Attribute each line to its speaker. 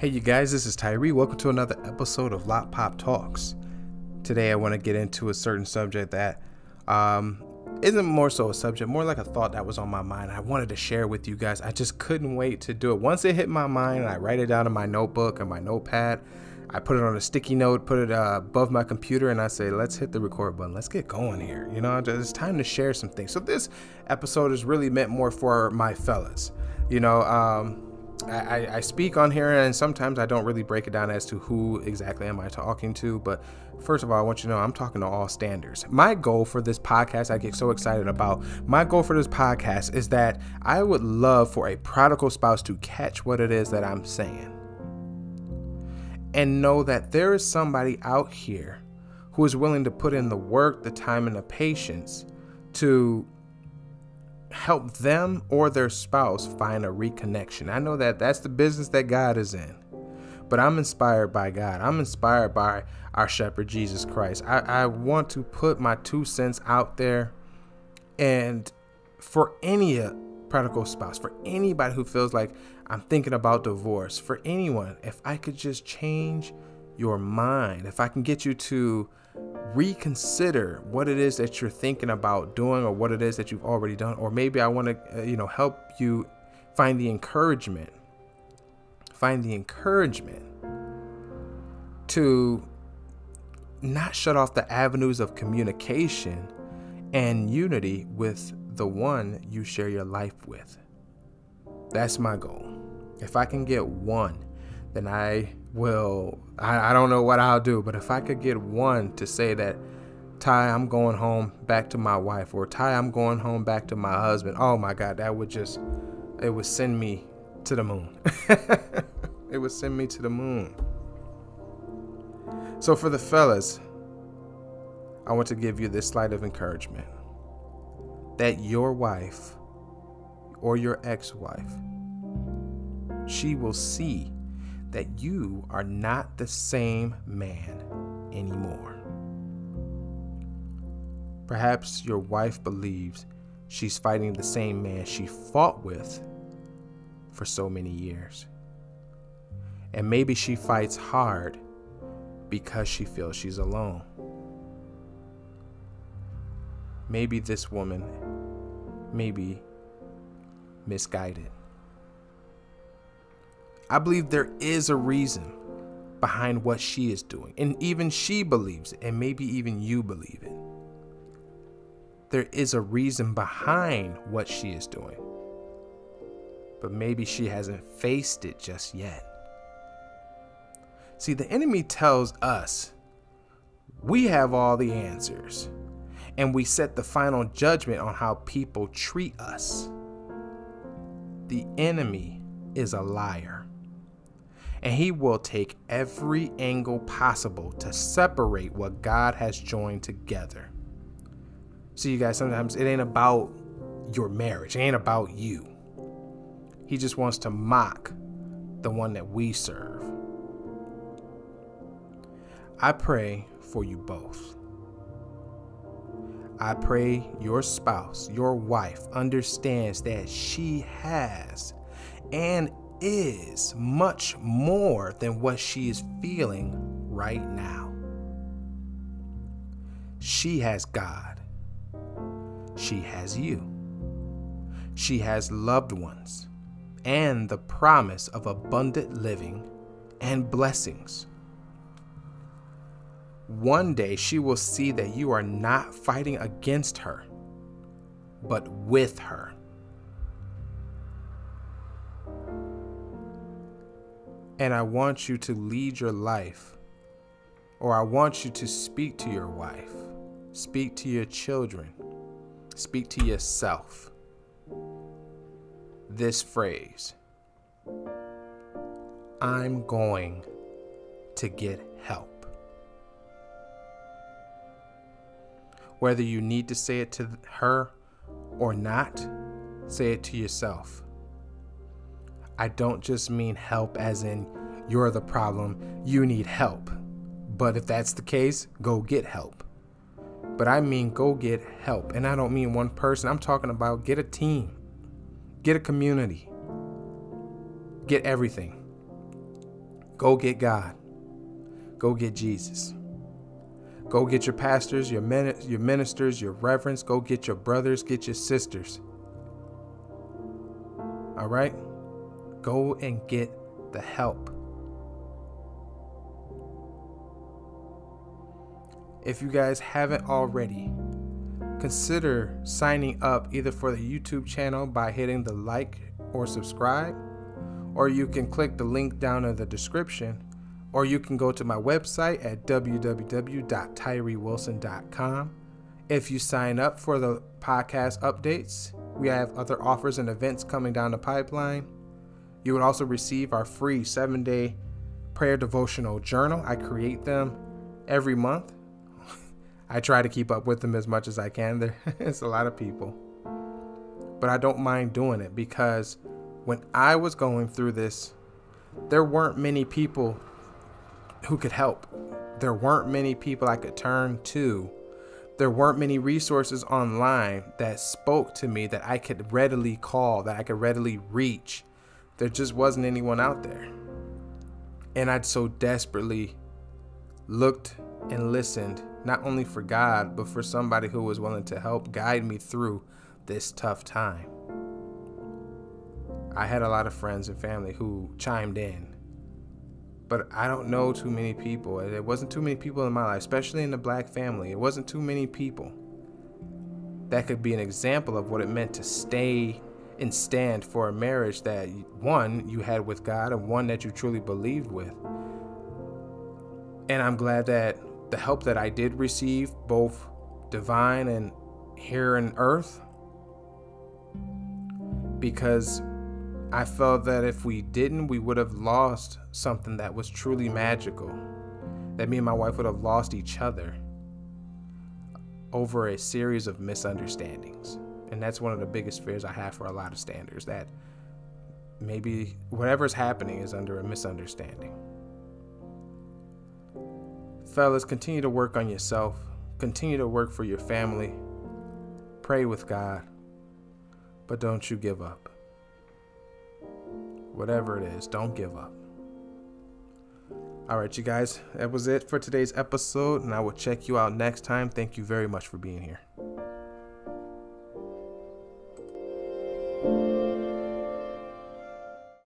Speaker 1: Hey, you guys, this is Tyree. Welcome to another episode of Lot Pop Talks. Today, I want to get into a certain subject that um, isn't more so a subject, more like a thought that was on my mind. I wanted to share with you guys. I just couldn't wait to do it. Once it hit my mind, I write it down in my notebook and my notepad. I put it on a sticky note, put it uh, above my computer, and I say, let's hit the record button. Let's get going here. You know, it's time to share some things. So, this episode is really meant more for my fellas. You know, um, I, I, speak on here and sometimes I don't really break it down as to who exactly am I talking to. But first of all, I want you to know I'm talking to all standers. My goal for this podcast, I get so excited about. My goal for this podcast is that I would love for a prodigal spouse to catch what it is that I'm saying and know that there is somebody out here who is willing to put in the work, the time, and the patience to help them or their spouse find a reconnection. I know that that's the business that God is in, but I'm inspired by God. I'm inspired by our shepherd, Jesus Christ. I, I want to put my two cents out there and for any uh, prodigal spouse, for anybody who feels like I'm thinking about divorce, for anyone, if I could just change your mind, if I can get you to reconsider what it is that you're thinking about doing or what it is that you've already done or maybe I want to uh, you know help you find the encouragement find the encouragement to not shut off the avenues of communication and unity with the one you share your life with. That's my goal. If I can get one, then I will I, I don't know what I'll do, but if I could get one to say that Ty, I'm going home back to my wife, or Ty, I'm going home back to my husband. Oh my God, that would just, it would send me to the moon. it would send me to the moon. So for the fellas, I want to give you this slight of encouragement that your wife or your ex wife, she will see that you are not the same man anymore. Perhaps your wife believes she's fighting the same man she fought with for so many years. And maybe she fights hard because she feels she's alone. Maybe this woman may be misguided. I believe there is a reason behind what she is doing. And even she believes it, and maybe even you believe it. There is a reason behind what she is doing. But maybe she hasn't faced it just yet. See, the enemy tells us we have all the answers, and we set the final judgment on how people treat us. The enemy is a liar and he will take every angle possible to separate what God has joined together. See, you guys, sometimes it ain't about your marriage, it ain't about you. He just wants to mock the one that we serve. I pray for you both. I pray your spouse, your wife, understands that she has and is much more than what she is feeling right now. She has God. She has you. She has loved ones and the promise of abundant living and blessings. One day she will see that you are not fighting against her, but with her. And I want you to lead your life, or I want you to speak to your wife, speak to your children, speak to yourself. This phrase I'm going to get help. Whether you need to say it to her or not, say it to yourself. I don't just mean help as in you're the problem, you need help. But if that's the case, go get help. But I mean go get help. And I don't mean one person, I'm talking about get a team, get a community, get everything. Go get God. Go get Jesus. Go get your pastors, your, your ministers, your reverends. Go get your brothers, get your sisters. All right? Go and get the help. If you guys haven't already, consider signing up either for the YouTube channel by hitting the like or subscribe, or you can click the link down in the description, or you can go to my website at www.tyrewilson.com. If you sign up for the podcast updates, we have other offers and events coming down the pipeline. You would also receive our free seven day prayer devotional journal. I create them every month. I try to keep up with them as much as I can. There's a lot of people. But I don't mind doing it because when I was going through this, there weren't many people who could help. There weren't many people I could turn to. There weren't many resources online that spoke to me that I could readily call, that I could readily reach there just wasn't anyone out there. And I'd so desperately looked and listened, not only for God, but for somebody who was willing to help guide me through this tough time. I had a lot of friends and family who chimed in, but I don't know too many people. There wasn't too many people in my life, especially in the black family. It wasn't too many people that could be an example of what it meant to stay and stand for a marriage that one you had with God and one that you truly believed with. And I'm glad that the help that I did receive, both divine and here in earth, because I felt that if we didn't, we would have lost something that was truly magical. That me and my wife would have lost each other over a series of misunderstandings. And that's one of the biggest fears I have for a lot of standers that maybe whatever's happening is under a misunderstanding. Fellas, continue to work on yourself, continue to work for your family, pray with God, but don't you give up. Whatever it is, don't give up. All right, you guys, that was it for today's episode, and I will check you out next time. Thank you very much for being here.